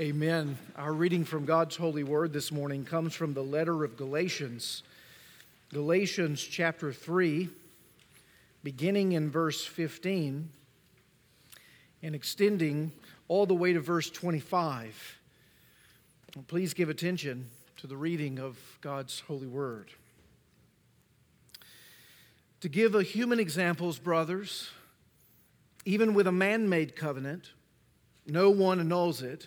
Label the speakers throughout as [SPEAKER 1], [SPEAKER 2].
[SPEAKER 1] Amen. Our reading from God's holy word this morning comes from the letter of Galatians. Galatians chapter 3, beginning in verse 15 and extending all the way to verse 25. Please give attention to the reading of God's holy word. To give a human examples, brothers, even with a man made covenant, no one annuls it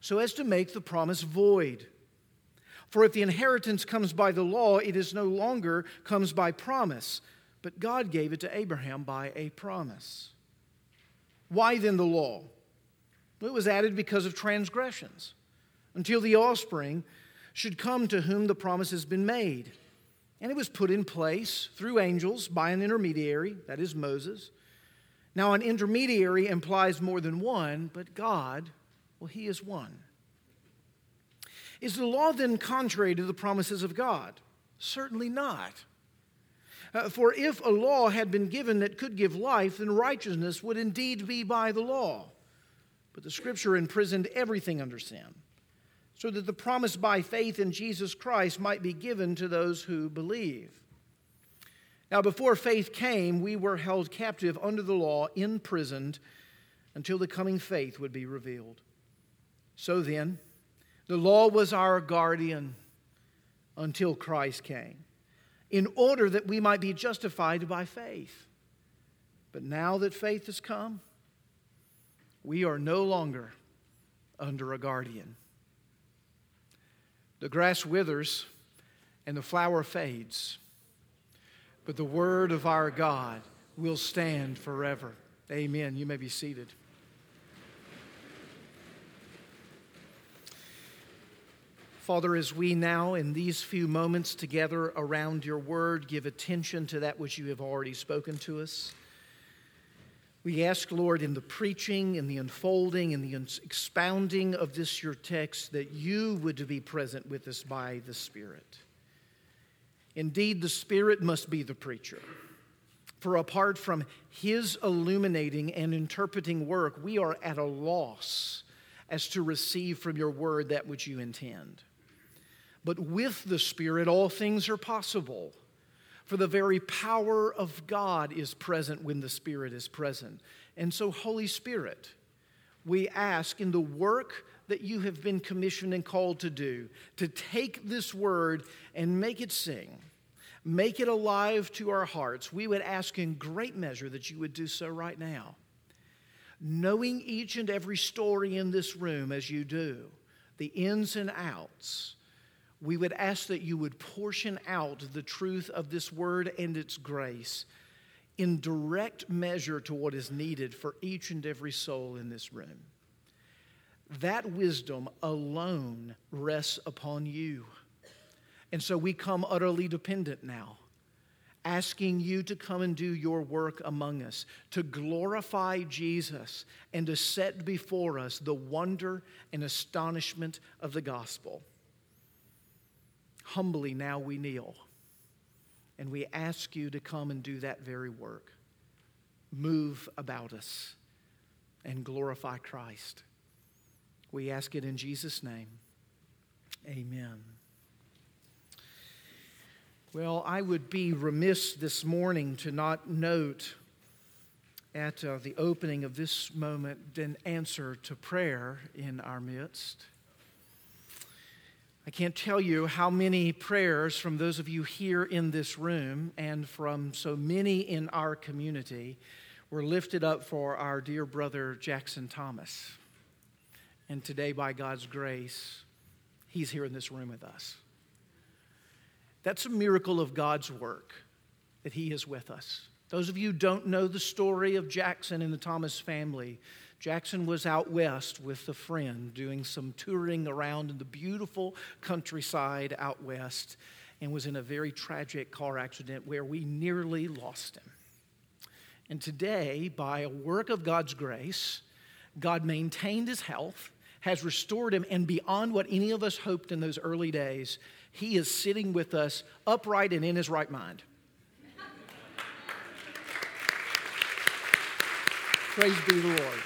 [SPEAKER 1] so as to make the promise void. For if the inheritance comes by the law, it is no longer comes by promise, but God gave it to Abraham by a promise. Why then the law? It was added because of transgressions, until the offspring should come to whom the promise has been made. And it was put in place through angels by an intermediary, that is Moses. Now, an intermediary implies more than one, but God well, he is one. Is the law then contrary to the promises of God? Certainly not. Uh, for if a law had been given that could give life, then righteousness would indeed be by the law. But the scripture imprisoned everything under sin, so that the promise by faith in Jesus Christ might be given to those who believe. Now, before faith came, we were held captive under the law, imprisoned, until the coming faith would be revealed. So then, the law was our guardian until Christ came, in order that we might be justified by faith. But now that faith has come, we are no longer under a guardian. The grass withers and the flower fades, but the word of our God will stand forever. Amen. You may be seated. Father, as we now, in these few moments together around your word, give attention to that which you have already spoken to us, we ask, Lord, in the preaching, in the unfolding, in the expounding of this your text, that you would be present with us by the Spirit. Indeed, the Spirit must be the preacher. For apart from his illuminating and interpreting work, we are at a loss as to receive from your word that which you intend. But with the Spirit, all things are possible. For the very power of God is present when the Spirit is present. And so, Holy Spirit, we ask in the work that you have been commissioned and called to do, to take this word and make it sing, make it alive to our hearts. We would ask in great measure that you would do so right now. Knowing each and every story in this room as you do, the ins and outs we would ask that you would portion out the truth of this word and its grace in direct measure to what is needed for each and every soul in this room. That wisdom alone rests upon you. And so we come utterly dependent now, asking you to come and do your work among us, to glorify Jesus, and to set before us the wonder and astonishment of the gospel. Humbly now we kneel and we ask you to come and do that very work. Move about us and glorify Christ. We ask it in Jesus' name. Amen. Well, I would be remiss this morning to not note at uh, the opening of this moment an answer to prayer in our midst. I can't tell you how many prayers from those of you here in this room and from so many in our community were lifted up for our dear brother Jackson Thomas. And today, by God's grace, he's here in this room with us. That's a miracle of God's work that he is with us. Those of you don't know the story of Jackson and the Thomas family, Jackson was out west with a friend doing some touring around in the beautiful countryside out west and was in a very tragic car accident where we nearly lost him. And today, by a work of God's grace, God maintained his health, has restored him, and beyond what any of us hoped in those early days, he is sitting with us upright and in his right mind. Praise be the Lord.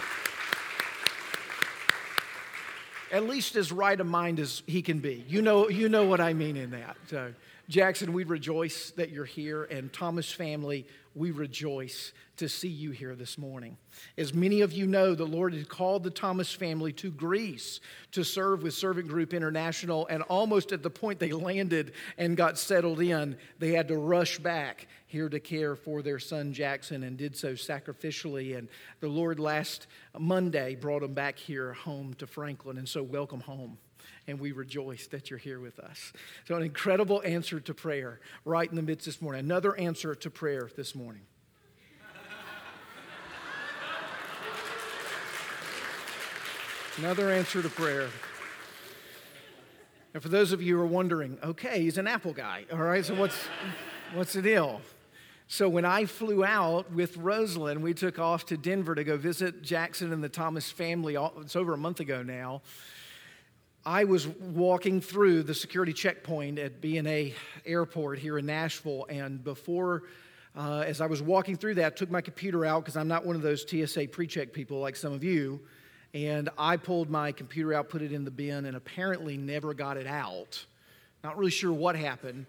[SPEAKER 1] At least as right of mind as he can be. You know, you know what I mean in that. So, Jackson, we rejoice that you're here, and Thomas family, we rejoice to see you here this morning. As many of you know, the Lord had called the Thomas family to Greece to serve with Servant Group International, and almost at the point they landed and got settled in, they had to rush back here to care for their son Jackson and did so sacrificially. And the Lord last Monday brought them back here home to Franklin, and so welcome home and we rejoice that you're here with us. So, an incredible answer to prayer right in the midst this morning. Another answer to prayer this morning. Another answer to prayer. And for those of you who are wondering, okay, he's an Apple guy, all right, so what's, what's the deal? So when I flew out with Rosalind, we took off to Denver to go visit Jackson and the Thomas family. It's over a month ago now. I was walking through the security checkpoint at BNA Airport here in Nashville, and before, uh, as I was walking through that, I took my computer out because I'm not one of those TSA pre-check people like some of you. And I pulled my computer out, put it in the bin, and apparently never got it out. Not really sure what happened,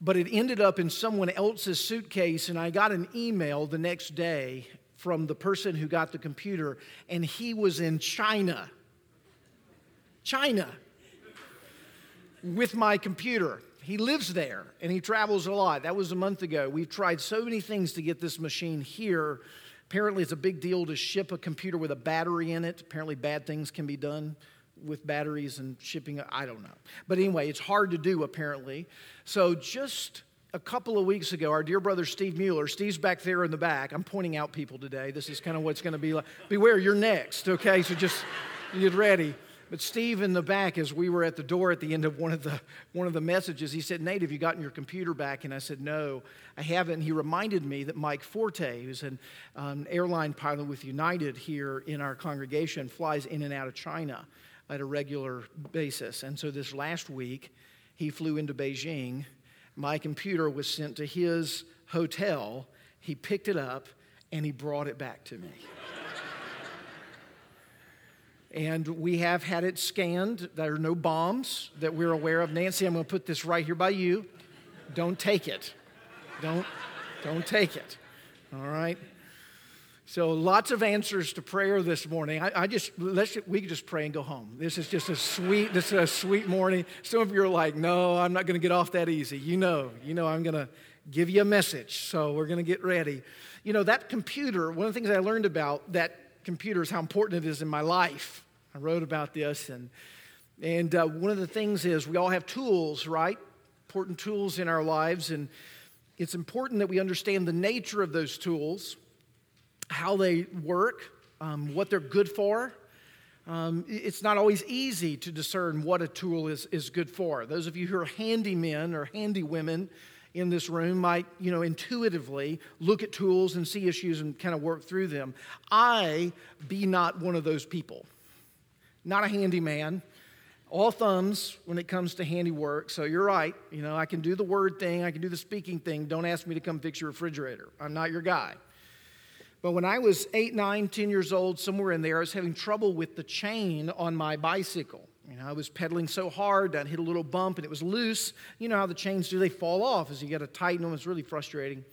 [SPEAKER 1] but it ended up in someone else's suitcase, and I got an email the next day from the person who got the computer, and he was in China. China with my computer. He lives there and he travels a lot. That was a month ago. We've tried so many things to get this machine here Apparently, it's a big deal to ship a computer with a battery in it. Apparently, bad things can be done with batteries and shipping. I don't know. But anyway, it's hard to do, apparently. So, just a couple of weeks ago, our dear brother Steve Mueller, Steve's back there in the back. I'm pointing out people today. This is kind of what's going to be like. Beware, you're next, okay? So, just get ready. But Steve in the back, as we were at the door at the end of one of the one of the messages, he said, "Nate, have you gotten your computer back?" And I said, "No, I haven't." And he reminded me that Mike Forte, who's an um, airline pilot with United here in our congregation, flies in and out of China at a regular basis. And so this last week, he flew into Beijing. My computer was sent to his hotel. He picked it up and he brought it back to me and we have had it scanned. There are no bombs that we're aware of. Nancy, I'm going to put this right here by you. Don't take it. Don't, don't take it. All right? So lots of answers to prayer this morning. I, I, just let's we can just pray and go home. This is just a sweet this is a sweet morning. Some of you are like, no, I'm not going to get off that easy. You know, you know, I'm going to give you a message. So we're going to get ready. You know that computer. One of the things I learned about that computer is how important it is in my life. I wrote about this, and, and uh, one of the things is we all have tools, right? Important tools in our lives, and it's important that we understand the nature of those tools, how they work, um, what they're good for. Um, it's not always easy to discern what a tool is, is good for. Those of you who are handy men or handy women in this room might, you know, intuitively look at tools and see issues and kind of work through them. I be not one of those people not a handyman. All thumbs when it comes to handiwork. So you're right. You know, I can do the word thing, I can do the speaking thing. Don't ask me to come fix your refrigerator. I'm not your guy. But when I was eight, nine, ten years old, somewhere in there, I was having trouble with the chain on my bicycle. You know, I was pedaling so hard, I'd hit a little bump and it was loose. You know how the chains do, they fall off as you got to tighten them. It's really frustrating.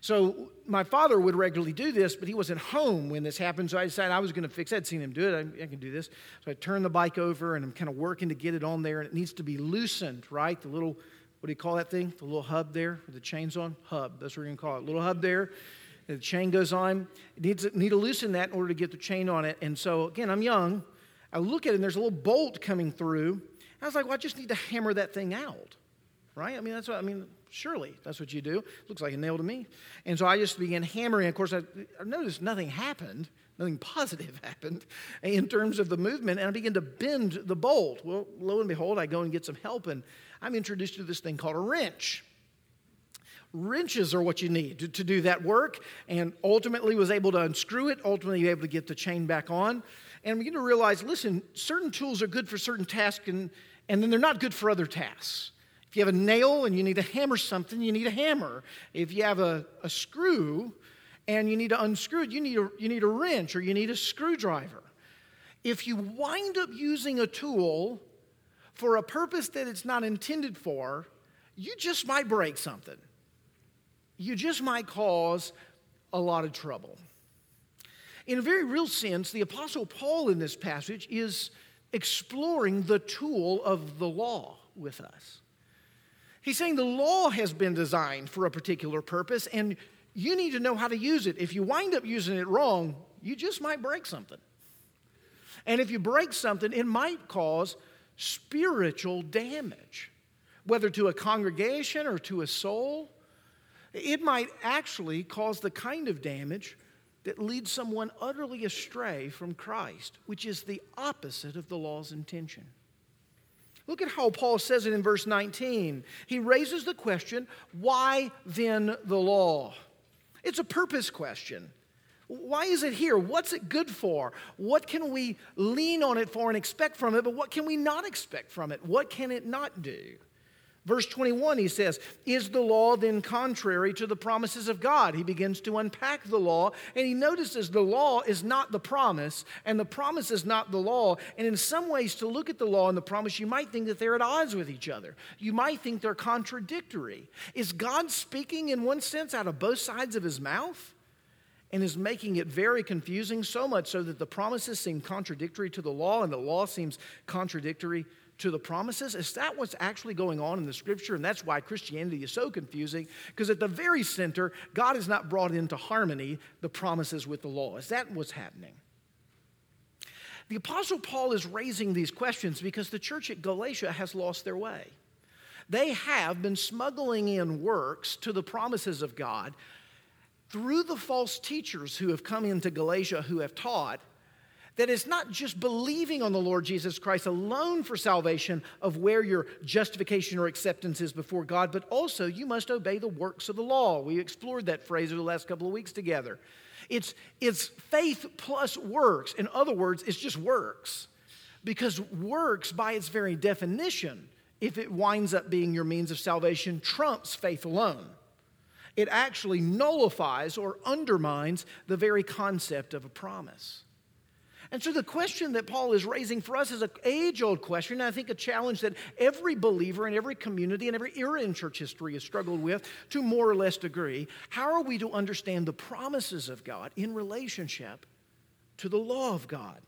[SPEAKER 1] So my father would regularly do this, but he wasn't home when this happened. So I decided I was going to fix it. I'd seen him do it. I, I can do this. So I turned the bike over and I'm kind of working to get it on there. And it needs to be loosened, right? The little, what do you call that thing? The little hub there with the chains on? Hub. That's what we're going to call it. Little hub there. The chain goes on. Needs need to loosen that in order to get the chain on it. And so, again, I'm young. I look at it and there's a little bolt coming through. I was like, well, I just need to hammer that thing out, right? I mean, that's what, I mean, Surely that's what you do. Looks like a nail to me. And so I just began hammering. Of course, I, I noticed nothing happened. Nothing positive happened in terms of the movement, and I began to bend the bolt. Well, lo and behold, I go and get some help, and I'm introduced to this thing called a wrench. Wrenches are what you need to, to do that work, and ultimately was able to unscrew it, ultimately able to get the chain back on. And we begin to realize listen, certain tools are good for certain tasks, and, and then they're not good for other tasks. If you have a nail and you need to hammer something, you need a hammer. If you have a, a screw and you need to unscrew it, you need, a, you need a wrench or you need a screwdriver. If you wind up using a tool for a purpose that it's not intended for, you just might break something. You just might cause a lot of trouble. In a very real sense, the Apostle Paul in this passage is exploring the tool of the law with us. He's saying the law has been designed for a particular purpose, and you need to know how to use it. If you wind up using it wrong, you just might break something. And if you break something, it might cause spiritual damage, whether to a congregation or to a soul. It might actually cause the kind of damage that leads someone utterly astray from Christ, which is the opposite of the law's intention. Look at how Paul says it in verse 19. He raises the question, why then the law? It's a purpose question. Why is it here? What's it good for? What can we lean on it for and expect from it, but what can we not expect from it? What can it not do? Verse 21, he says, Is the law then contrary to the promises of God? He begins to unpack the law, and he notices the law is not the promise, and the promise is not the law. And in some ways, to look at the law and the promise, you might think that they're at odds with each other. You might think they're contradictory. Is God speaking in one sense out of both sides of his mouth? And is making it very confusing, so much so that the promises seem contradictory to the law, and the law seems contradictory to the promises? Is that what's actually going on in the scripture? And that's why Christianity is so confusing, because at the very center, God has not brought into harmony the promises with the law. Is that what's happening? The Apostle Paul is raising these questions because the church at Galatia has lost their way. They have been smuggling in works to the promises of God through the false teachers who have come into Galatia who have taught that it's not just believing on the Lord Jesus Christ alone for salvation of where your justification or acceptance is before God, but also you must obey the works of the law. We explored that phrase over the last couple of weeks together. It's, it's faith plus works. In other words, it's just works. Because works, by its very definition, if it winds up being your means of salvation, trumps faith alone. It actually nullifies or undermines the very concept of a promise. And so the question that Paul is raising for us is an age old question, and I think a challenge that every believer in every community and every era in church history has struggled with to more or less degree. How are we to understand the promises of God in relationship to the law of God?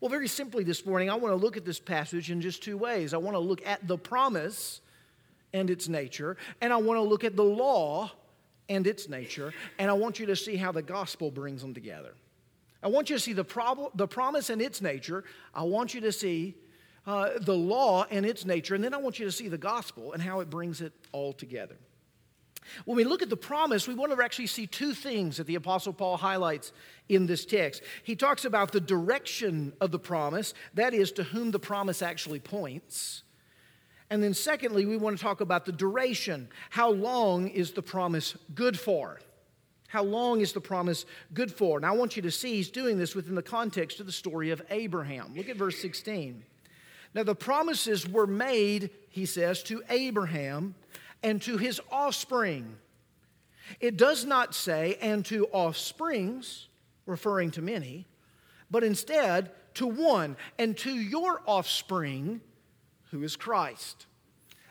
[SPEAKER 1] Well, very simply this morning, I want to look at this passage in just two ways. I want to look at the promise and its nature, and I want to look at the law and its nature, and I want you to see how the gospel brings them together. I want you to see the, prob- the promise and its nature. I want you to see uh, the law and its nature. And then I want you to see the gospel and how it brings it all together. When we look at the promise, we want to actually see two things that the Apostle Paul highlights in this text. He talks about the direction of the promise, that is, to whom the promise actually points. And then, secondly, we want to talk about the duration. How long is the promise good for? How long is the promise good for? And I want you to see he's doing this within the context of the story of Abraham. Look at verse 16. Now, the promises were made, he says, to Abraham and to his offspring. It does not say, and to offsprings, referring to many, but instead to one, and to your offspring, who is Christ.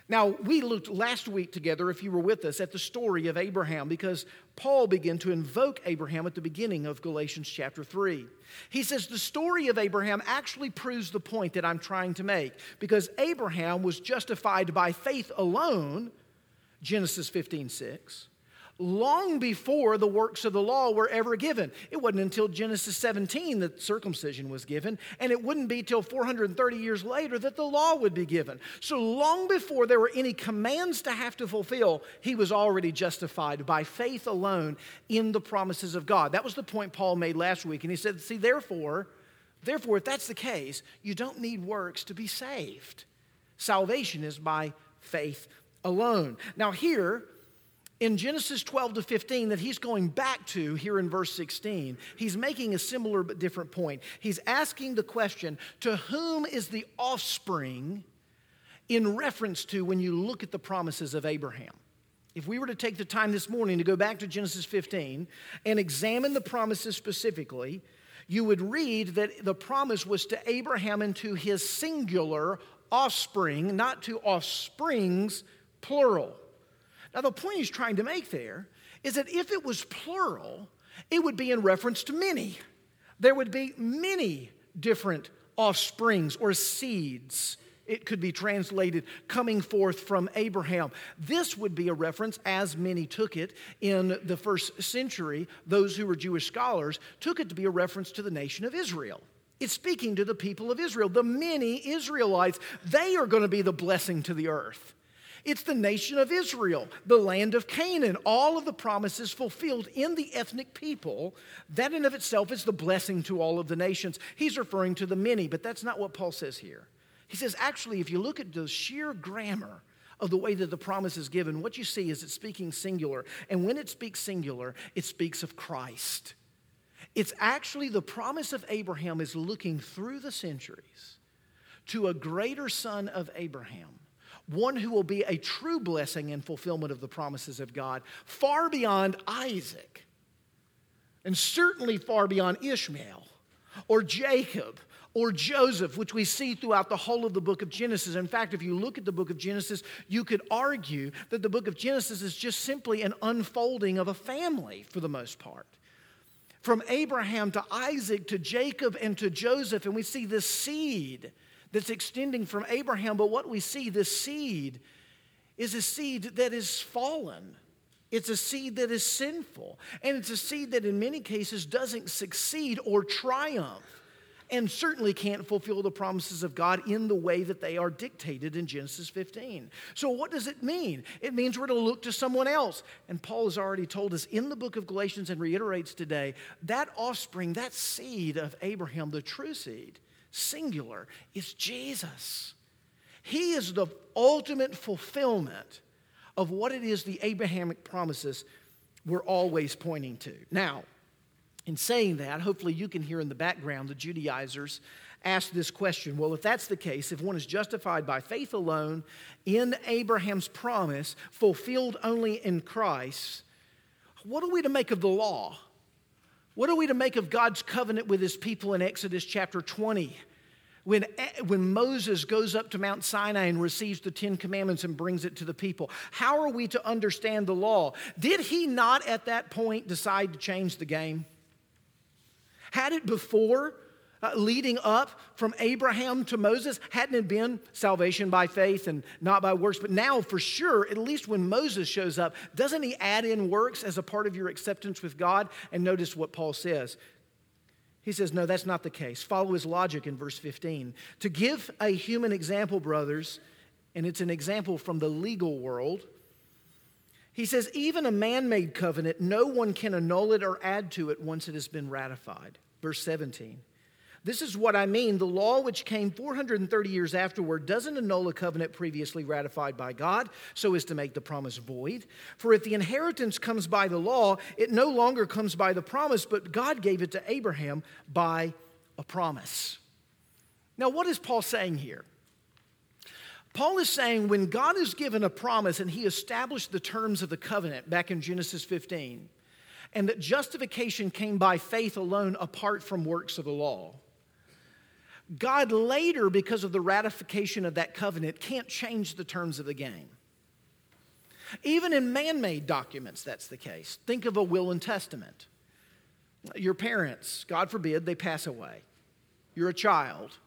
[SPEAKER 1] Now, we looked last week together, if you were with us, at the story of Abraham because Paul began to invoke Abraham at the beginning of Galatians chapter 3. He says the story of Abraham actually proves the point that I'm trying to make because Abraham was justified by faith alone, Genesis 15 6, long before the works of the law were ever given. It wasn't until Genesis 17 that circumcision was given, and it wouldn't be till 430 years later that the law would be given. So long before there were any commands to have to fulfill, he was already justified by faith alone in the promises of God. That was the point Paul made last week, and he said, See, therefore, therefore, if that's the case, you don't need works to be saved. Salvation is by faith alone. Now, here, in Genesis 12 to 15 that he's going back to here in verse 16, he's making a similar but different point. He's asking the question to whom is the offspring in reference to when you look at the promises of Abraham? If we were to take the time this morning to go back to Genesis 15 and examine the promises specifically, you would read that the promise was to Abraham and to his singular offspring, not to offsprings, plural. Now, the point he's trying to make there is that if it was plural, it would be in reference to many. There would be many different offsprings or seeds. It could be translated coming forth from Abraham. This would be a reference, as many took it in the first century, those who were Jewish scholars took it to be a reference to the nation of Israel. It's speaking to the people of Israel, the many Israelites. They are going to be the blessing to the earth. It's the nation of Israel, the land of Canaan, all of the promises fulfilled in the ethnic people. That in of itself is the blessing to all of the nations. He's referring to the many, but that's not what Paul says here. He says, actually, if you look at the sheer grammar of the way that the promise is given, what you see is it's speaking singular. And when it speaks singular, it speaks of Christ. It's actually the promise of Abraham is looking through the centuries to a greater son of Abraham one who will be a true blessing and fulfillment of the promises of God, far beyond Isaac, and certainly far beyond Ishmael or Jacob or Joseph, which we see throughout the whole of the book of Genesis. In fact, if you look at the book of Genesis, you could argue that the book of Genesis is just simply an unfolding of a family for the most part. From Abraham to Isaac to Jacob and to Joseph, and we see this seed that's extending from Abraham, but what we see, this seed, is a seed that is fallen. It's a seed that is sinful. And it's a seed that in many cases doesn't succeed or triumph and certainly can't fulfill the promises of God in the way that they are dictated in Genesis 15. So, what does it mean? It means we're to look to someone else. And Paul has already told us in the book of Galatians and reiterates today that offspring, that seed of Abraham, the true seed, singular, is Jesus. He is the ultimate fulfillment of what it is the Abrahamic promises we're always pointing to. Now, in saying that, hopefully you can hear in the background the Judaizers ask this question well, if that's the case, if one is justified by faith alone in Abraham's promise, fulfilled only in Christ, what are we to make of the law? What are we to make of God's covenant with his people in Exodus chapter 20? When, when Moses goes up to Mount Sinai and receives the Ten Commandments and brings it to the people, how are we to understand the law? Did he not at that point decide to change the game? Had it before uh, leading up from Abraham to Moses, hadn't it been salvation by faith and not by works? But now, for sure, at least when Moses shows up, doesn't he add in works as a part of your acceptance with God? And notice what Paul says. He says, No, that's not the case. Follow his logic in verse 15. To give a human example, brothers, and it's an example from the legal world. He says, even a man made covenant, no one can annul it or add to it once it has been ratified. Verse 17. This is what I mean. The law, which came 430 years afterward, doesn't annul a covenant previously ratified by God so as to make the promise void. For if the inheritance comes by the law, it no longer comes by the promise, but God gave it to Abraham by a promise. Now, what is Paul saying here? Paul is saying when God is given a promise and he established the terms of the covenant back in Genesis 15, and that justification came by faith alone apart from works of the law. God later, because of the ratification of that covenant, can't change the terms of the game. Even in man made documents, that's the case. Think of a will and testament. Your parents, God forbid, they pass away. You're a child.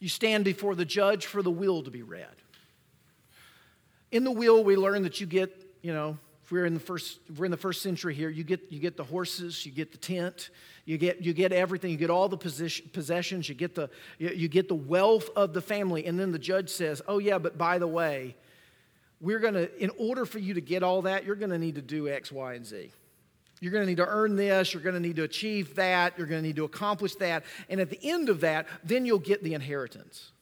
[SPEAKER 1] You stand before the judge for the will to be read. In the will, we learn that you get, you know, we're in the first, we're in the first century here, you get, you get the horses, you get the tent, you get, you get everything, you get all the position, possessions, you get, the, you, you get the wealth of the family. And then the judge says, oh, yeah, but by the way, we're going to, in order for you to get all that, you're going to need to do X, Y, and Z. You're going to need to earn this. You're going to need to achieve that. You're going to need to accomplish that. And at the end of that, then you'll get the inheritance.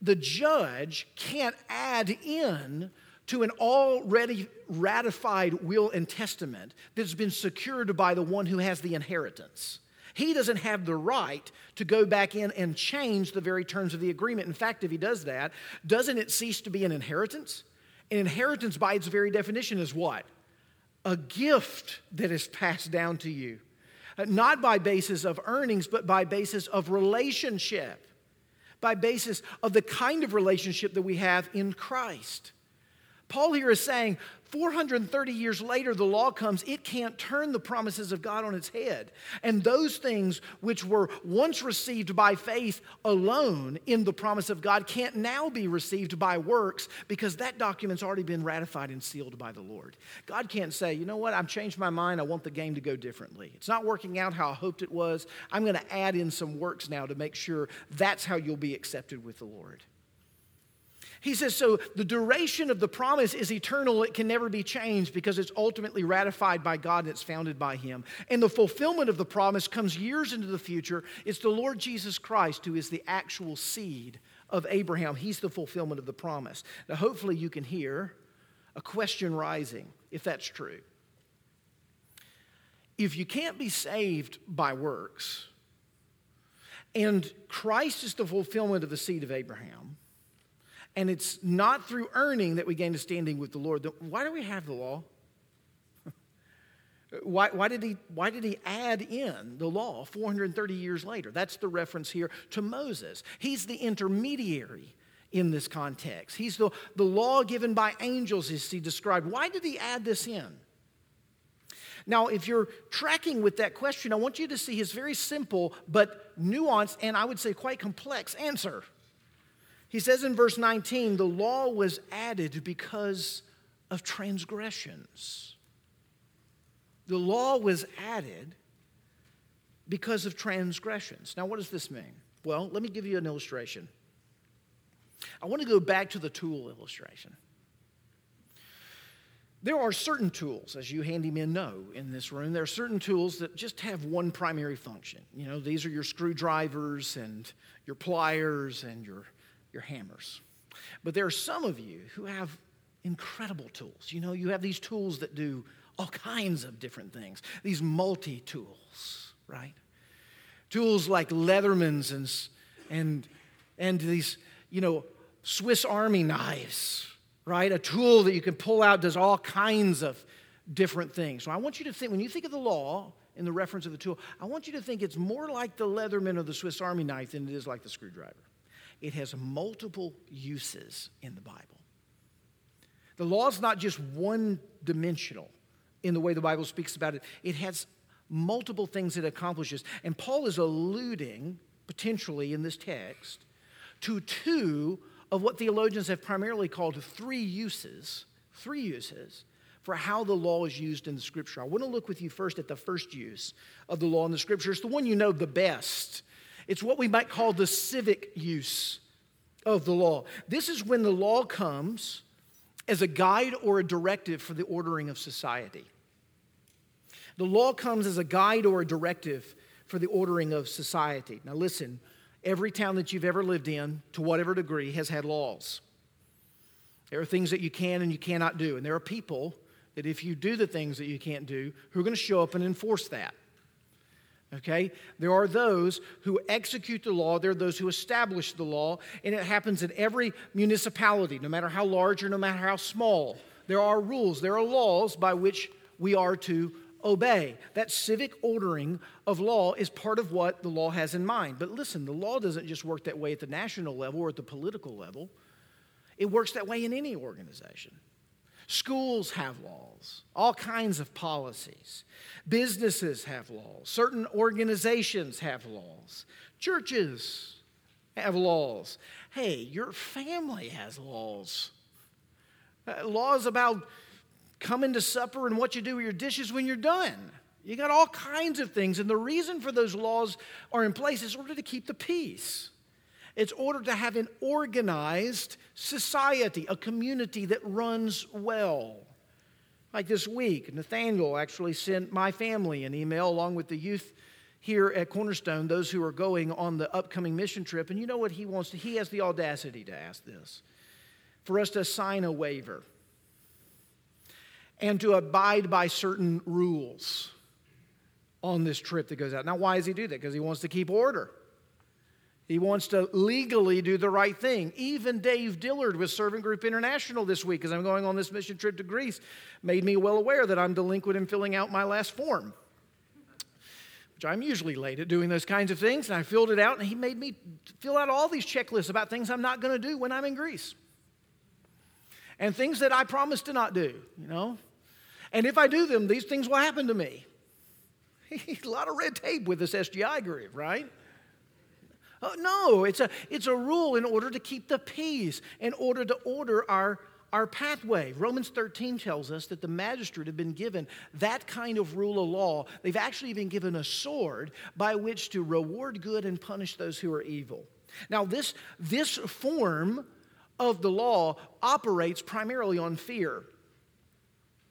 [SPEAKER 1] The judge can't add in to an already ratified will and testament that's been secured by the one who has the inheritance. He doesn't have the right to go back in and change the very terms of the agreement. In fact, if he does that, doesn't it cease to be an inheritance? An inheritance, by its very definition, is what? A gift that is passed down to you. Uh, not by basis of earnings, but by basis of relationship, by basis of the kind of relationship that we have in Christ. Paul here is saying 430 years later, the law comes, it can't turn the promises of God on its head. And those things which were once received by faith alone in the promise of God can't now be received by works because that document's already been ratified and sealed by the Lord. God can't say, you know what, I've changed my mind, I want the game to go differently. It's not working out how I hoped it was. I'm going to add in some works now to make sure that's how you'll be accepted with the Lord. He says, so the duration of the promise is eternal. It can never be changed because it's ultimately ratified by God and it's founded by Him. And the fulfillment of the promise comes years into the future. It's the Lord Jesus Christ who is the actual seed of Abraham. He's the fulfillment of the promise. Now, hopefully, you can hear a question rising if that's true. If you can't be saved by works, and Christ is the fulfillment of the seed of Abraham, and it's not through earning that we gain a standing with the Lord. Why do we have the law? Why, why, did he, why did he add in the law 430 years later? That's the reference here to Moses. He's the intermediary in this context. He's the, the law given by angels, as he described. Why did he add this in? Now, if you're tracking with that question, I want you to see his very simple but nuanced and I would say quite complex answer. He says in verse 19, the law was added because of transgressions. The law was added because of transgressions. Now, what does this mean? Well, let me give you an illustration. I want to go back to the tool illustration. There are certain tools, as you handymen know in this room, there are certain tools that just have one primary function. You know, these are your screwdrivers and your pliers and your your hammers. But there are some of you who have incredible tools. You know, you have these tools that do all kinds of different things, these multi tools, right? Tools like Leathermans and, and, and these, you know, Swiss Army knives, right? A tool that you can pull out does all kinds of different things. So I want you to think, when you think of the law in the reference of the tool, I want you to think it's more like the Leatherman or the Swiss Army knife than it is like the screwdriver it has multiple uses in the Bible. The law is not just one dimensional in the way the Bible speaks about it, it has multiple things it accomplishes. And Paul is alluding, potentially in this text, to two of what theologians have primarily called three uses, three uses for how the law is used in the scripture. I want to look with you first at the first use of the law in the scripture. It's the one you know the best. It's what we might call the civic use of the law. This is when the law comes as a guide or a directive for the ordering of society. The law comes as a guide or a directive for the ordering of society. Now, listen, every town that you've ever lived in, to whatever degree, has had laws. There are things that you can and you cannot do, and there are people that if you do the things that you can't do, who are going to show up and enforce that. Okay? There are those who execute the law, there are those who establish the law, and it happens in every municipality, no matter how large or no matter how small. There are rules, there are laws by which we are to obey. That civic ordering of law is part of what the law has in mind. But listen, the law doesn't just work that way at the national level or at the political level, it works that way in any organization. Schools have laws, all kinds of policies. Businesses have laws. Certain organizations have laws. Churches have laws. Hey, your family has laws. Uh, laws about coming to supper and what you do with your dishes when you're done. You got all kinds of things. And the reason for those laws are in place is in order to keep the peace. It's order to have an organized society, a community that runs well. Like this week, Nathaniel actually sent my family an email along with the youth here at Cornerstone, those who are going on the upcoming mission trip. And you know what he wants to? He has the audacity to ask this for us to sign a waiver and to abide by certain rules on this trip that goes out. Now, why does he do that? Because he wants to keep order. He wants to legally do the right thing. Even Dave Dillard with Servant Group International this week, as I'm going on this mission trip to Greece, made me well aware that I'm delinquent in filling out my last form, which I'm usually late at doing those kinds of things. And I filled it out, and he made me fill out all these checklists about things I'm not going to do when I'm in Greece and things that I promise to not do, you know. And if I do them, these things will happen to me. a lot of red tape with this SGI group, right? Uh, no, it's a, it's a rule in order to keep the peace, in order to order our, our pathway. Romans 13 tells us that the magistrate have been given that kind of rule of law. They've actually been given a sword by which to reward good and punish those who are evil. Now, this, this form of the law operates primarily on fear.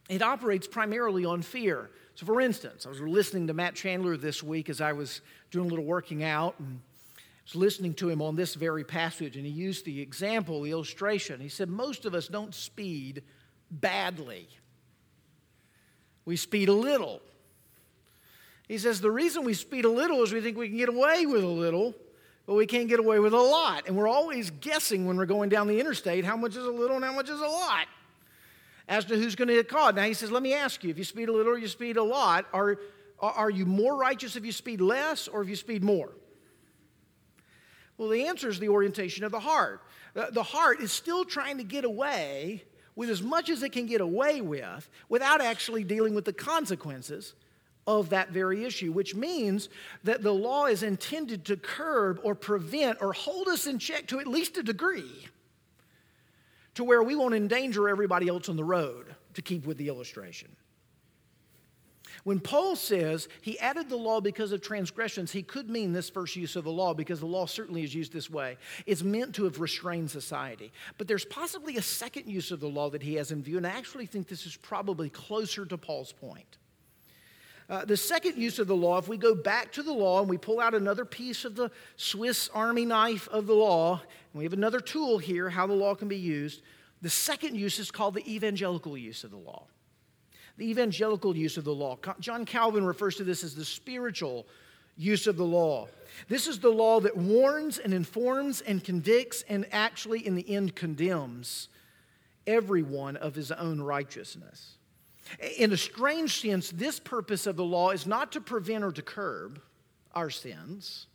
[SPEAKER 1] It operates primarily on fear. So, for instance, I was listening to Matt Chandler this week as I was doing a little working out and was listening to him on this very passage, and he used the example, the illustration. He said, Most of us don't speed badly, we speed a little. He says, The reason we speed a little is we think we can get away with a little but we can't get away with a lot. And we're always guessing when we're going down the interstate how much is a little and how much is a lot as to who's going to get caught. Now he says, Let me ask you if you speed a little or you speed a lot, are, are you more righteous if you speed less or if you speed more? Well, the answer is the orientation of the heart. The heart is still trying to get away with as much as it can get away with without actually dealing with the consequences of that very issue, which means that the law is intended to curb or prevent or hold us in check to at least a degree to where we won't endanger everybody else on the road, to keep with the illustration. When Paul says he added the law because of transgressions, he could mean this first use of the law because the law certainly is used this way. It's meant to have restrained society. But there's possibly a second use of the law that he has in view, and I actually think this is probably closer to Paul's point. Uh, the second use of the law, if we go back to the law and we pull out another piece of the Swiss Army knife of the law, and we have another tool here, how the law can be used, the second use is called the evangelical use of the law. The evangelical use of the law. John Calvin refers to this as the spiritual use of the law. This is the law that warns and informs and convicts and actually, in the end, condemns everyone of his own righteousness. In a strange sense, this purpose of the law is not to prevent or to curb our sins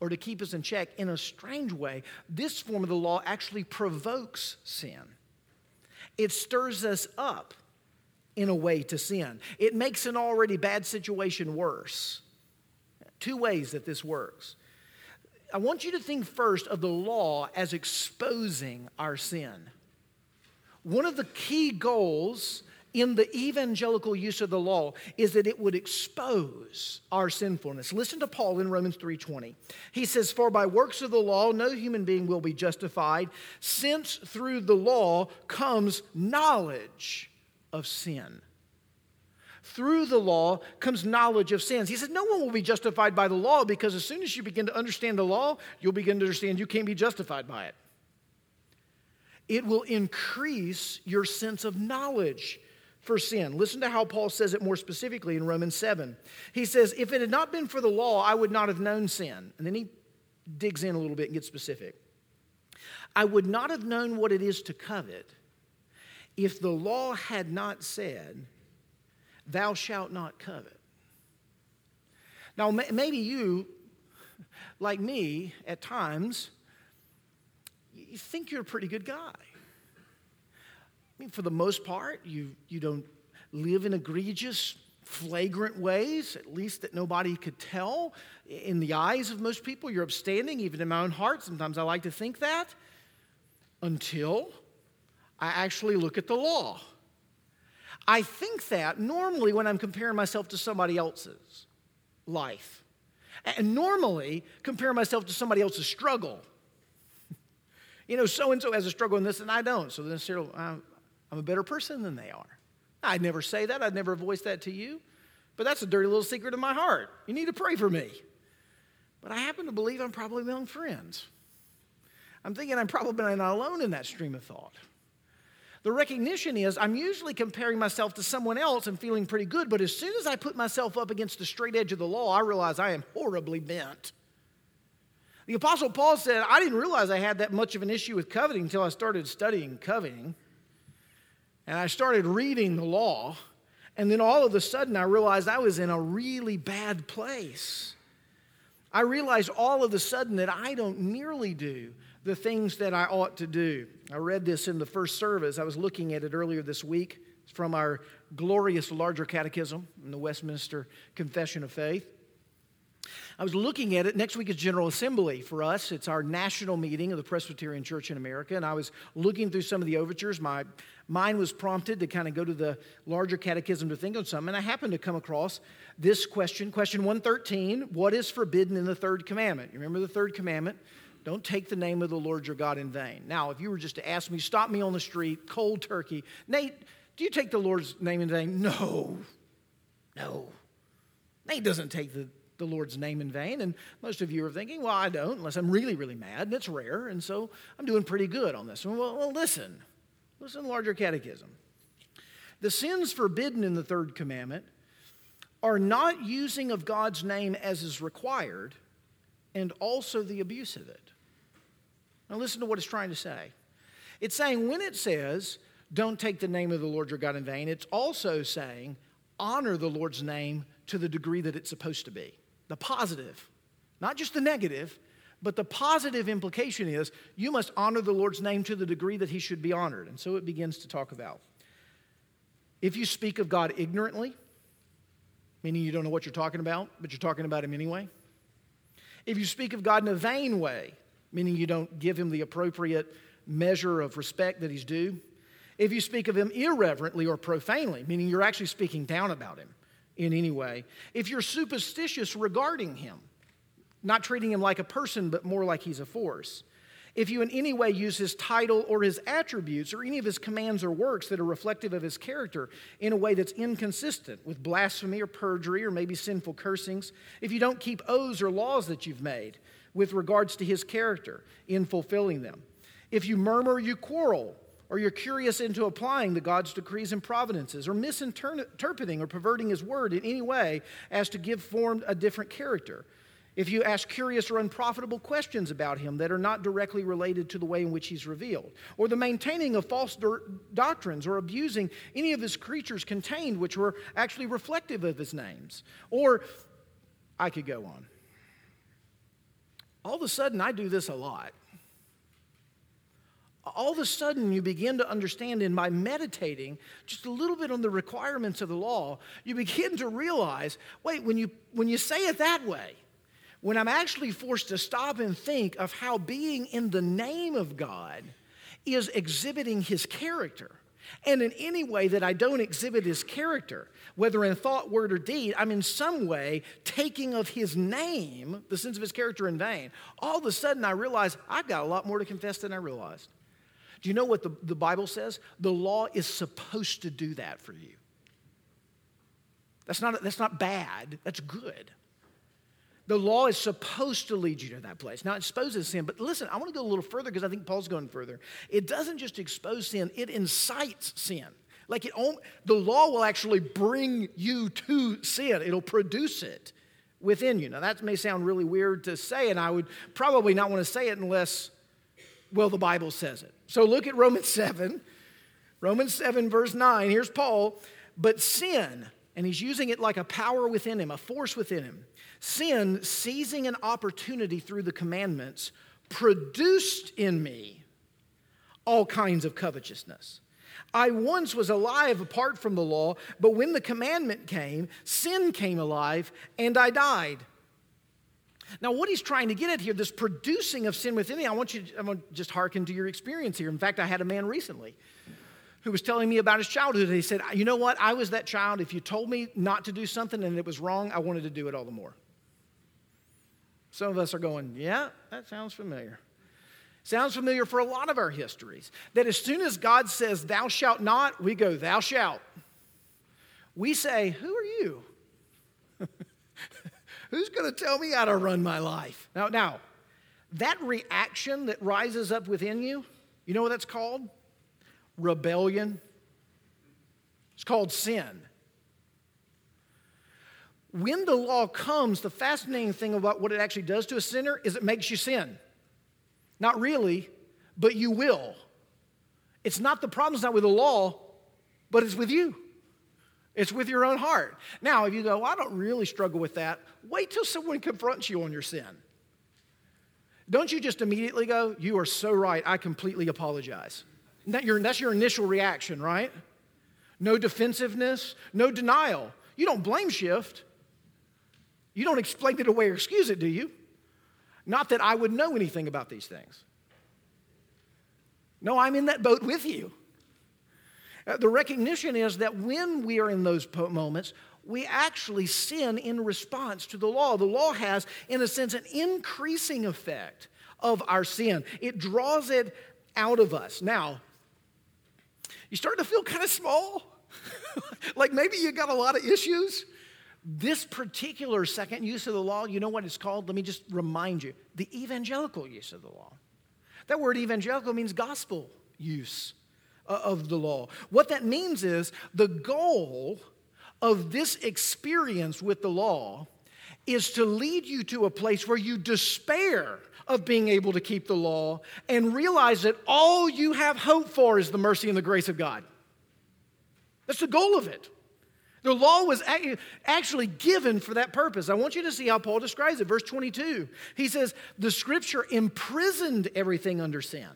[SPEAKER 1] or to keep us in check. In a strange way, this form of the law actually provokes sin. It stirs us up in a way to sin. It makes an already bad situation worse. Two ways that this works. I want you to think first of the law as exposing our sin. One of the key goals in the evangelical use of the law is that it would expose our sinfulness. Listen to Paul in Romans 3:20. He says, "For by works of the law no human being will be justified, since through the law comes knowledge of sin." Through the law comes knowledge of sins. He said, No one will be justified by the law because as soon as you begin to understand the law, you'll begin to understand you can't be justified by it. It will increase your sense of knowledge for sin. Listen to how Paul says it more specifically in Romans 7. He says, If it had not been for the law, I would not have known sin. And then he digs in a little bit and gets specific. I would not have known what it is to covet if the law had not said, Thou shalt not covet. Now, maybe you, like me, at times, you think you're a pretty good guy. I mean, for the most part, you, you don't live in egregious, flagrant ways, at least that nobody could tell. In the eyes of most people, you're upstanding, even in my own heart. Sometimes I like to think that until I actually look at the law. I think that normally when I'm comparing myself to somebody else's life. And normally compare myself to somebody else's struggle. you know, so and so has a struggle in this and I don't. So then I'm a better person than they are. I'd never say that. I'd never voice that to you. But that's a dirty little secret in my heart. You need to pray for me. But I happen to believe I'm probably among friends. I'm thinking I'm probably not alone in that stream of thought. The recognition is I'm usually comparing myself to someone else and feeling pretty good, but as soon as I put myself up against the straight edge of the law, I realize I am horribly bent. The Apostle Paul said, I didn't realize I had that much of an issue with coveting until I started studying coveting. And I started reading the law. And then all of a sudden, I realized I was in a really bad place. I realized all of a sudden that I don't nearly do the things that I ought to do. I read this in the first service. I was looking at it earlier this week it's from our glorious larger catechism in the Westminster Confession of Faith. I was looking at it. Next week is General Assembly for us. It's our national meeting of the Presbyterian Church in America. And I was looking through some of the overtures. My mind was prompted to kind of go to the larger catechism to think on something. And I happened to come across this question, question 113 What is forbidden in the third commandment? You remember the third commandment? Don't take the name of the Lord your God in vain. Now, if you were just to ask me, stop me on the street, cold turkey, Nate, do you take the Lord's name in vain? No. No. Nate doesn't take the, the Lord's name in vain. And most of you are thinking, well, I don't, unless I'm really, really mad. And it's rare. And so I'm doing pretty good on this one. Well, well listen. Listen to larger catechism. The sins forbidden in the third commandment are not using of God's name as is required and also the abuse of it. Now, listen to what it's trying to say. It's saying when it says, don't take the name of the Lord your God in vain, it's also saying, honor the Lord's name to the degree that it's supposed to be. The positive, not just the negative, but the positive implication is you must honor the Lord's name to the degree that he should be honored. And so it begins to talk about. If you speak of God ignorantly, meaning you don't know what you're talking about, but you're talking about him anyway. If you speak of God in a vain way, meaning you don't give him the appropriate measure of respect that he's due. If you speak of him irreverently or profanely, meaning you're actually speaking down about him in any way. If you're superstitious regarding him, not treating him like a person, but more like he's a force. If you in any way use his title or his attributes or any of his commands or works that are reflective of his character in a way that's inconsistent with blasphemy or perjury or maybe sinful cursings, if you don't keep oaths or laws that you've made, with regards to his character in fulfilling them. If you murmur, you quarrel, or you're curious into applying the God's decrees and providences, or misinterpreting or perverting his word in any way as to give form a different character. If you ask curious or unprofitable questions about him that are not directly related to the way in which he's revealed, or the maintaining of false do- doctrines, or abusing any of his creatures contained which were actually reflective of his names, or I could go on all of a sudden, I do this a lot. All of a sudden, you begin to understand in by meditating just a little bit on the requirements of the law, you begin to realize wait, when you, when you say it that way, when I'm actually forced to stop and think of how being in the name of God is exhibiting his character, and in any way that I don't exhibit his character, whether in thought, word, or deed, I'm in some way taking of his name, the sins of his character, in vain. All of a sudden, I realize I've got a lot more to confess than I realized. Do you know what the, the Bible says? The law is supposed to do that for you. That's not, that's not bad, that's good. The law is supposed to lead you to that place. Now, it exposes sin, but listen, I want to go a little further because I think Paul's going further. It doesn't just expose sin, it incites sin. Like it, the law will actually bring you to sin, it'll produce it within you. Now, that may sound really weird to say, and I would probably not want to say it unless, well, the Bible says it. So look at Romans 7. Romans 7, verse 9. Here's Paul. But sin, and he's using it like a power within him, a force within him Sin, seizing an opportunity through the commandments, produced in me all kinds of covetousness. I once was alive apart from the law, but when the commandment came, sin came alive and I died. Now, what he's trying to get at here, this producing of sin within me, I want you to, I want to just hearken to your experience here. In fact, I had a man recently who was telling me about his childhood. He said, You know what? I was that child. If you told me not to do something and it was wrong, I wanted to do it all the more. Some of us are going, Yeah, that sounds familiar. Sounds familiar for a lot of our histories. That as soon as God says, Thou shalt not, we go, Thou shalt. We say, Who are you? Who's going to tell me how to run my life? Now, now, that reaction that rises up within you, you know what that's called? rebellion. It's called sin. When the law comes, the fascinating thing about what it actually does to a sinner is it makes you sin. Not really, but you will. It's not the problem's not with the law, but it's with you. It's with your own heart. Now, if you go, well, I don't really struggle with that, wait till someone confronts you on your sin. Don't you just immediately go, You are so right, I completely apologize. That's your initial reaction, right? No defensiveness, no denial. You don't blame shift. You don't explain it away or excuse it, do you? Not that I would know anything about these things. No, I'm in that boat with you. Uh, the recognition is that when we are in those moments, we actually sin in response to the law. The law has, in a sense, an increasing effect of our sin, it draws it out of us. Now, you start to feel kind of small. like maybe you got a lot of issues. This particular second use of the law, you know what it's called? Let me just remind you the evangelical use of the law. That word evangelical means gospel use uh, of the law. What that means is the goal of this experience with the law is to lead you to a place where you despair of being able to keep the law and realize that all you have hope for is the mercy and the grace of God. That's the goal of it. The law was actually given for that purpose. I want you to see how Paul describes it. Verse 22, he says, The scripture imprisoned everything under sin.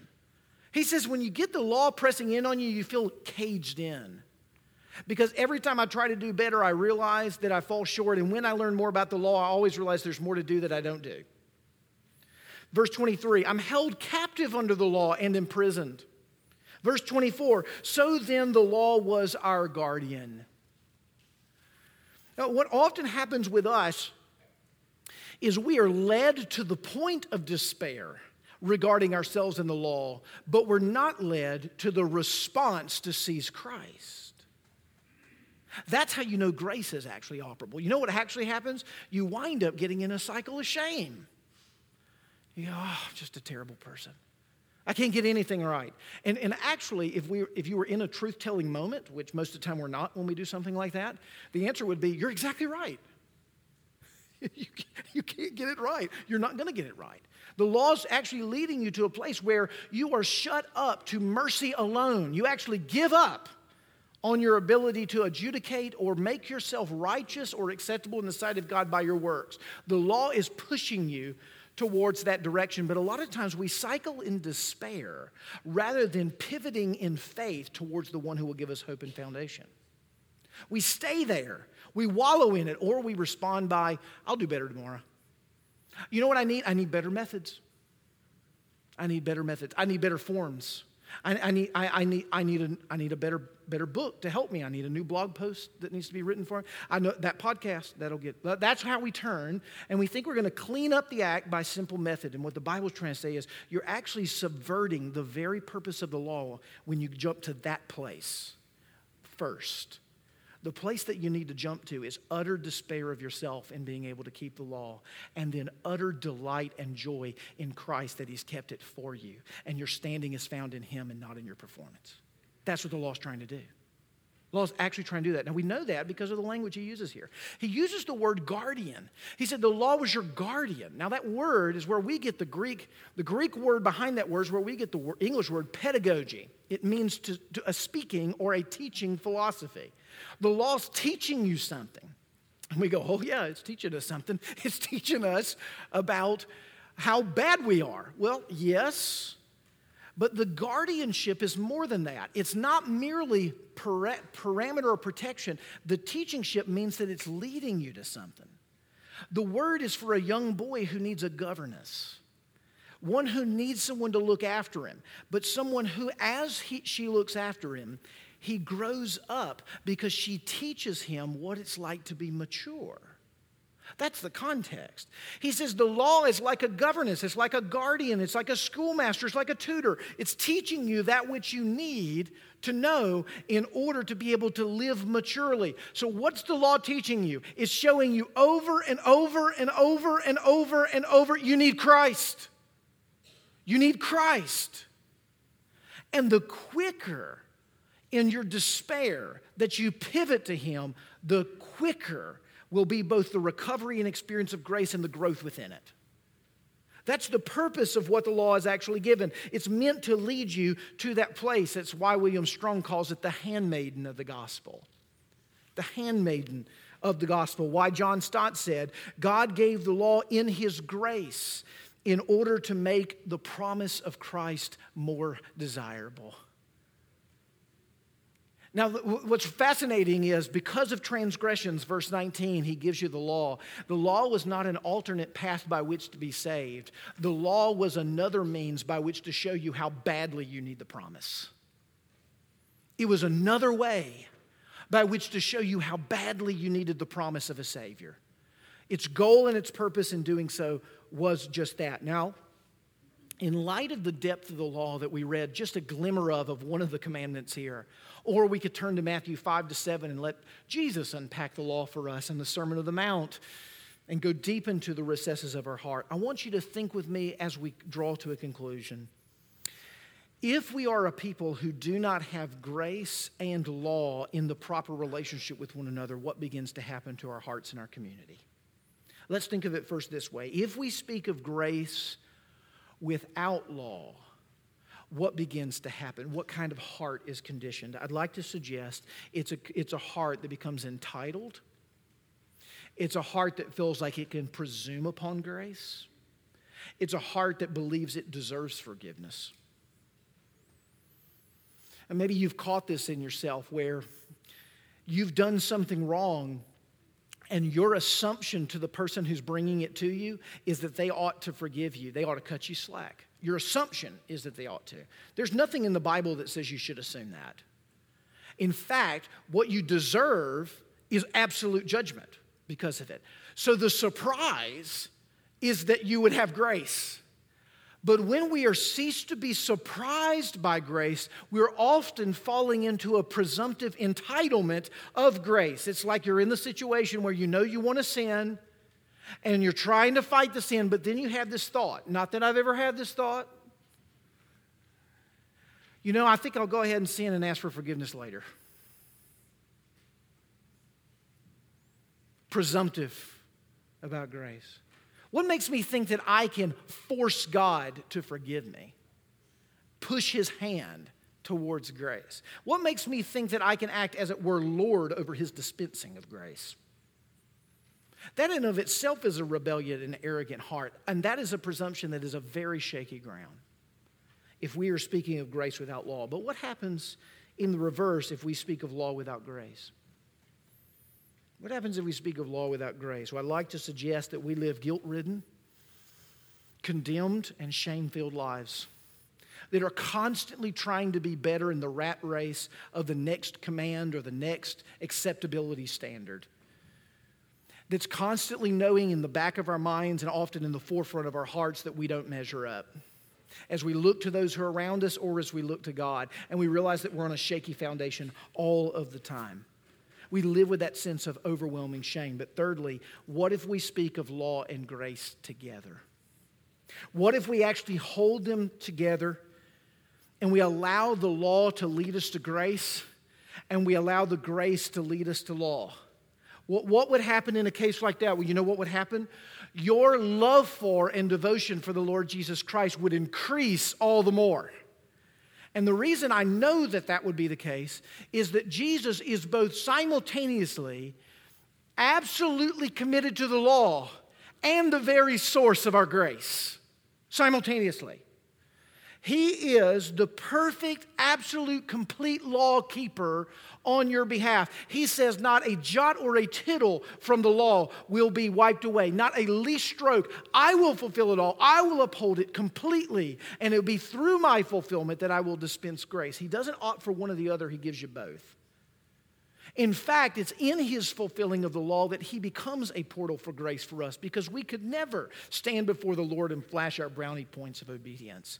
[SPEAKER 1] He says, when you get the law pressing in on you, you feel caged in. Because every time I try to do better, I realize that I fall short. And when I learn more about the law, I always realize there's more to do that I don't do. Verse 23, I'm held captive under the law and imprisoned. Verse 24, so then the law was our guardian. What often happens with us is we are led to the point of despair regarding ourselves and the law, but we're not led to the response to seize Christ. That's how you know grace is actually operable. You know what actually happens? You wind up getting in a cycle of shame. You go, oh, I'm just a terrible person. I can't get anything right. And, and actually, if, we, if you were in a truth telling moment, which most of the time we're not when we do something like that, the answer would be, You're exactly right. you, you can't get it right. You're not going to get it right. The law's actually leading you to a place where you are shut up to mercy alone. You actually give up on your ability to adjudicate or make yourself righteous or acceptable in the sight of God by your works. The law is pushing you towards that direction. But a lot of times we cycle in despair rather than pivoting in faith towards the one who will give us hope and foundation. We stay there, we wallow in it, or we respond by, I'll do better tomorrow. You know what I need? I need better methods. I need better methods. I need better forms. I, I, need, I, I, need, I, need a, I need a better, better book to help me. I need a new blog post that needs to be written for me. I know that podcast, that'll get, that's how we turn. And we think we're going to clean up the act by simple method. And what the Bible's trying to say is you're actually subverting the very purpose of the law when you jump to that place first. The place that you need to jump to is utter despair of yourself in being able to keep the law, and then utter delight and joy in Christ that He's kept it for you. And your standing is found in Him and not in your performance. That's what the law is trying to do. The law is actually trying to do that. Now we know that because of the language he uses here. He uses the word guardian. He said the law was your guardian. Now that word is where we get the Greek, the Greek word behind that word is where we get the English word pedagogy. It means to, to a speaking or a teaching philosophy. The law's teaching you something. And we go, oh, yeah, it's teaching us something. It's teaching us about how bad we are. Well, yes, but the guardianship is more than that. It's not merely para- parameter or protection. The teachingship means that it's leading you to something. The word is for a young boy who needs a governess. one who needs someone to look after him, but someone who, as he, she looks after him, he grows up because she teaches him what it's like to be mature. That's the context. He says the law is like a governess, it's like a guardian, it's like a schoolmaster, it's like a tutor. It's teaching you that which you need to know in order to be able to live maturely. So, what's the law teaching you? It's showing you over and over and over and over and over you need Christ. You need Christ. And the quicker in your despair that you pivot to Him, the quicker will be both the recovery and experience of grace and the growth within it. That's the purpose of what the law is actually given. It's meant to lead you to that place. That's why William Strong calls it the handmaiden of the gospel. The handmaiden of the gospel. Why John Stott said, God gave the law in his grace in order to make the promise of Christ more desirable. Now, what's fascinating is because of transgressions, verse 19, he gives you the law. The law was not an alternate path by which to be saved, the law was another means by which to show you how badly you need the promise. It was another way by which to show you how badly you needed the promise of a Savior. Its goal and its purpose in doing so was just that. Now, in light of the depth of the law that we read, just a glimmer of of one of the commandments here, or we could turn to Matthew 5 to 7 and let Jesus unpack the law for us in the Sermon of the Mount and go deep into the recesses of our heart. I want you to think with me as we draw to a conclusion. If we are a people who do not have grace and law in the proper relationship with one another, what begins to happen to our hearts and our community? Let's think of it first this way. If we speak of grace without law, what begins to happen? What kind of heart is conditioned? I'd like to suggest it's a, it's a heart that becomes entitled. It's a heart that feels like it can presume upon grace. It's a heart that believes it deserves forgiveness. And maybe you've caught this in yourself where you've done something wrong and your assumption to the person who's bringing it to you is that they ought to forgive you, they ought to cut you slack. Your assumption is that they ought to. There's nothing in the Bible that says you should assume that. In fact, what you deserve is absolute judgment because of it. So the surprise is that you would have grace. But when we are ceased to be surprised by grace, we're often falling into a presumptive entitlement of grace. It's like you're in the situation where you know you want to sin and you're trying to fight the sin, but then you have this thought. Not that I've ever had this thought. You know, I think I'll go ahead and sin and ask for forgiveness later. Presumptive about grace. What makes me think that I can force God to forgive me? Push his hand towards grace. What makes me think that I can act, as it were, Lord over his dispensing of grace? That in of itself is a rebellion and arrogant heart, and that is a presumption that is a very shaky ground if we are speaking of grace without law. But what happens in the reverse if we speak of law without grace? What happens if we speak of law without grace? Well, I'd like to suggest that we live guilt ridden, condemned, and shame filled lives that are constantly trying to be better in the rat race of the next command or the next acceptability standard. That's constantly knowing in the back of our minds and often in the forefront of our hearts that we don't measure up. As we look to those who are around us or as we look to God, and we realize that we're on a shaky foundation all of the time we live with that sense of overwhelming shame. But thirdly, what if we speak of law and grace together? What if we actually hold them together and we allow the law to lead us to grace and we allow the grace to lead us to law? What, what would happen in a case like that? Well, you know what would happen? Your love for and devotion for the Lord Jesus Christ would increase all the more. And the reason I know that that would be the case is that Jesus is both simultaneously absolutely committed to the law and the very source of our grace. Simultaneously. He is the perfect, absolute, complete law keeper on your behalf. He says, Not a jot or a tittle from the law will be wiped away, not a least stroke. I will fulfill it all. I will uphold it completely. And it will be through my fulfillment that I will dispense grace. He doesn't opt for one or the other, He gives you both. In fact, it's in his fulfilling of the law that he becomes a portal for grace for us because we could never stand before the Lord and flash our brownie points of obedience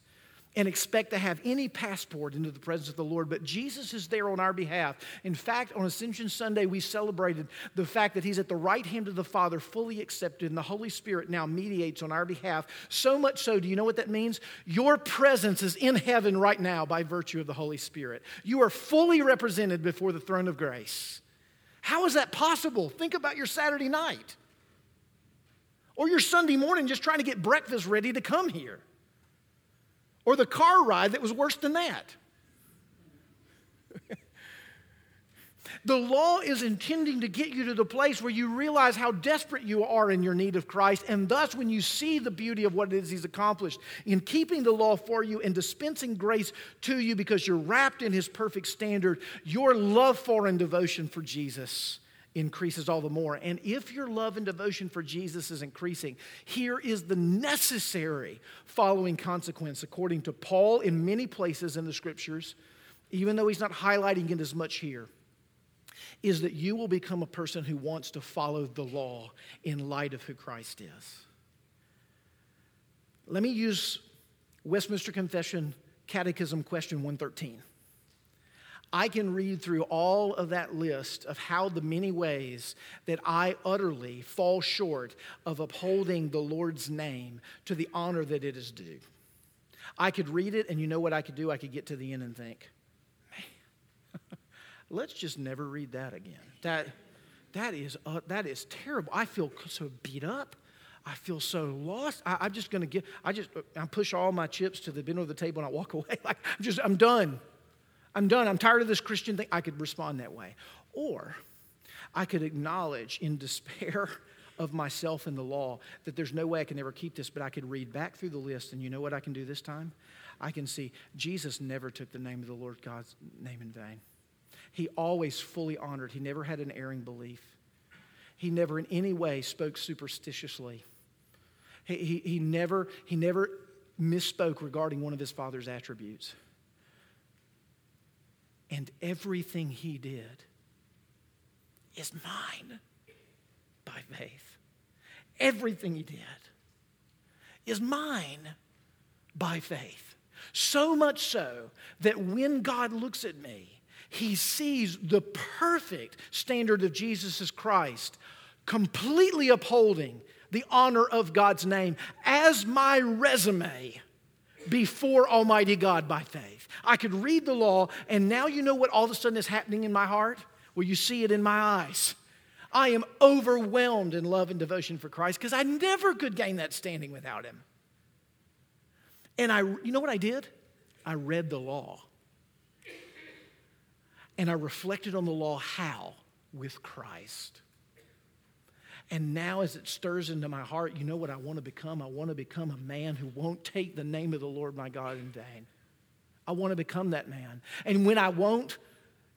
[SPEAKER 1] and expect to have any passport into the presence of the Lord, but Jesus is there on our behalf. In fact, on Ascension Sunday, we celebrated the fact that He's at the right hand of the Father, fully accepted, and the Holy Spirit now mediates on our behalf. So much so, do you know what that means? Your presence is in heaven right now by virtue of the Holy Spirit. You are fully represented before the throne of grace. How is that possible? Think about your Saturday night or your Sunday morning just trying to get breakfast ready to come here or the car ride that was worse than that. the law is intending to get you to the place where you realize how desperate you are in your need of Christ, and thus, when you see the beauty of what it is He's accomplished in keeping the law for you and dispensing grace to you because you're wrapped in His perfect standard, your love for and devotion for Jesus increases all the more. And if your love and devotion for Jesus is increasing, here is the necessary following consequence, according to Paul in many places in the scriptures, even though he's not highlighting it as much here, is that you will become a person who wants to follow the law in light of who Christ is. Let me use Westminster Confession Catechism question 113. I can read through all of that list of how the many ways that I utterly fall short of upholding the Lord's name to the honor that it is due. I could read it, and you know what I could do? I could get to the end and think, man, let's just never read that again. That, that, is, uh, that is terrible. I feel so beat up. I feel so lost. I, am just going to get, I just, I push all my chips to the middle of the table and I walk away. Like, I'm just, I'm done. I'm done. I'm tired of this Christian thing. I could respond that way. Or I could acknowledge in despair of myself and the law that there's no way I can ever keep this, but I could read back through the list, and you know what I can do this time? I can see Jesus never took the name of the Lord God's name in vain. He always fully honored, he never had an erring belief. He never in any way spoke superstitiously. He, he, he, never, he never misspoke regarding one of his father's attributes. And everything he did is mine by faith. Everything he did is mine by faith. So much so that when God looks at me, he sees the perfect standard of Jesus Christ, completely upholding the honor of God's name as my resume before Almighty God by faith. I could read the law, and now you know what all of a sudden is happening in my heart? Well, you see it in my eyes. I am overwhelmed in love and devotion for Christ because I never could gain that standing without Him. And I, you know what I did? I read the law. And I reflected on the law how? With Christ. And now, as it stirs into my heart, you know what I want to become? I want to become a man who won't take the name of the Lord my God in vain. I want to become that man. And when I won't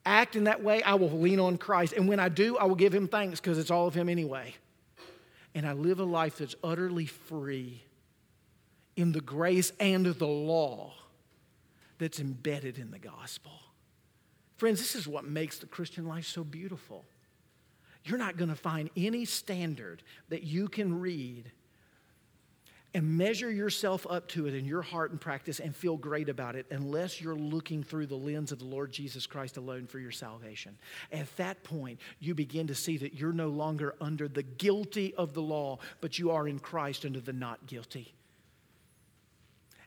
[SPEAKER 1] act in that way, I will lean on Christ. And when I do, I will give him thanks because it's all of him anyway. And I live a life that's utterly free in the grace and the law that's embedded in the gospel. Friends, this is what makes the Christian life so beautiful. You're not going to find any standard that you can read and measure yourself up to it in your heart and practice and feel great about it unless you're looking through the lens of the Lord Jesus Christ alone for your salvation. At that point, you begin to see that you're no longer under the guilty of the law, but you are in Christ under the not guilty.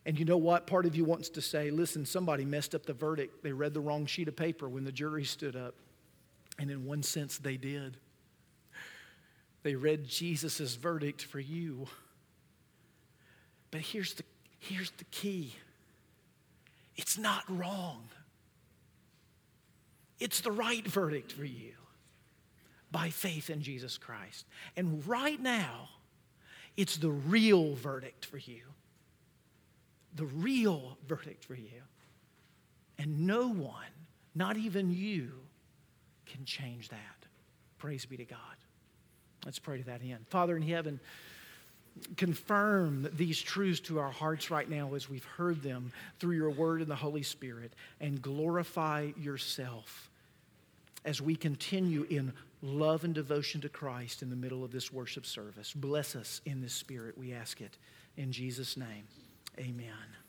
[SPEAKER 1] And you know what? Part of you wants to say, listen, somebody messed up the verdict. They read the wrong sheet of paper when the jury stood up. And in one sense, they did. They read Jesus' verdict for you. But here's the, here's the key it's not wrong, it's the right verdict for you by faith in Jesus Christ. And right now, it's the real verdict for you the real verdict for you. And no one, not even you, can change that. Praise be to God. Let's pray to that end. Father in heaven, confirm these truths to our hearts right now as we've heard them through your word and the Holy Spirit, and glorify yourself as we continue in love and devotion to Christ in the middle of this worship service. Bless us in this spirit, we ask it. In Jesus' name, amen.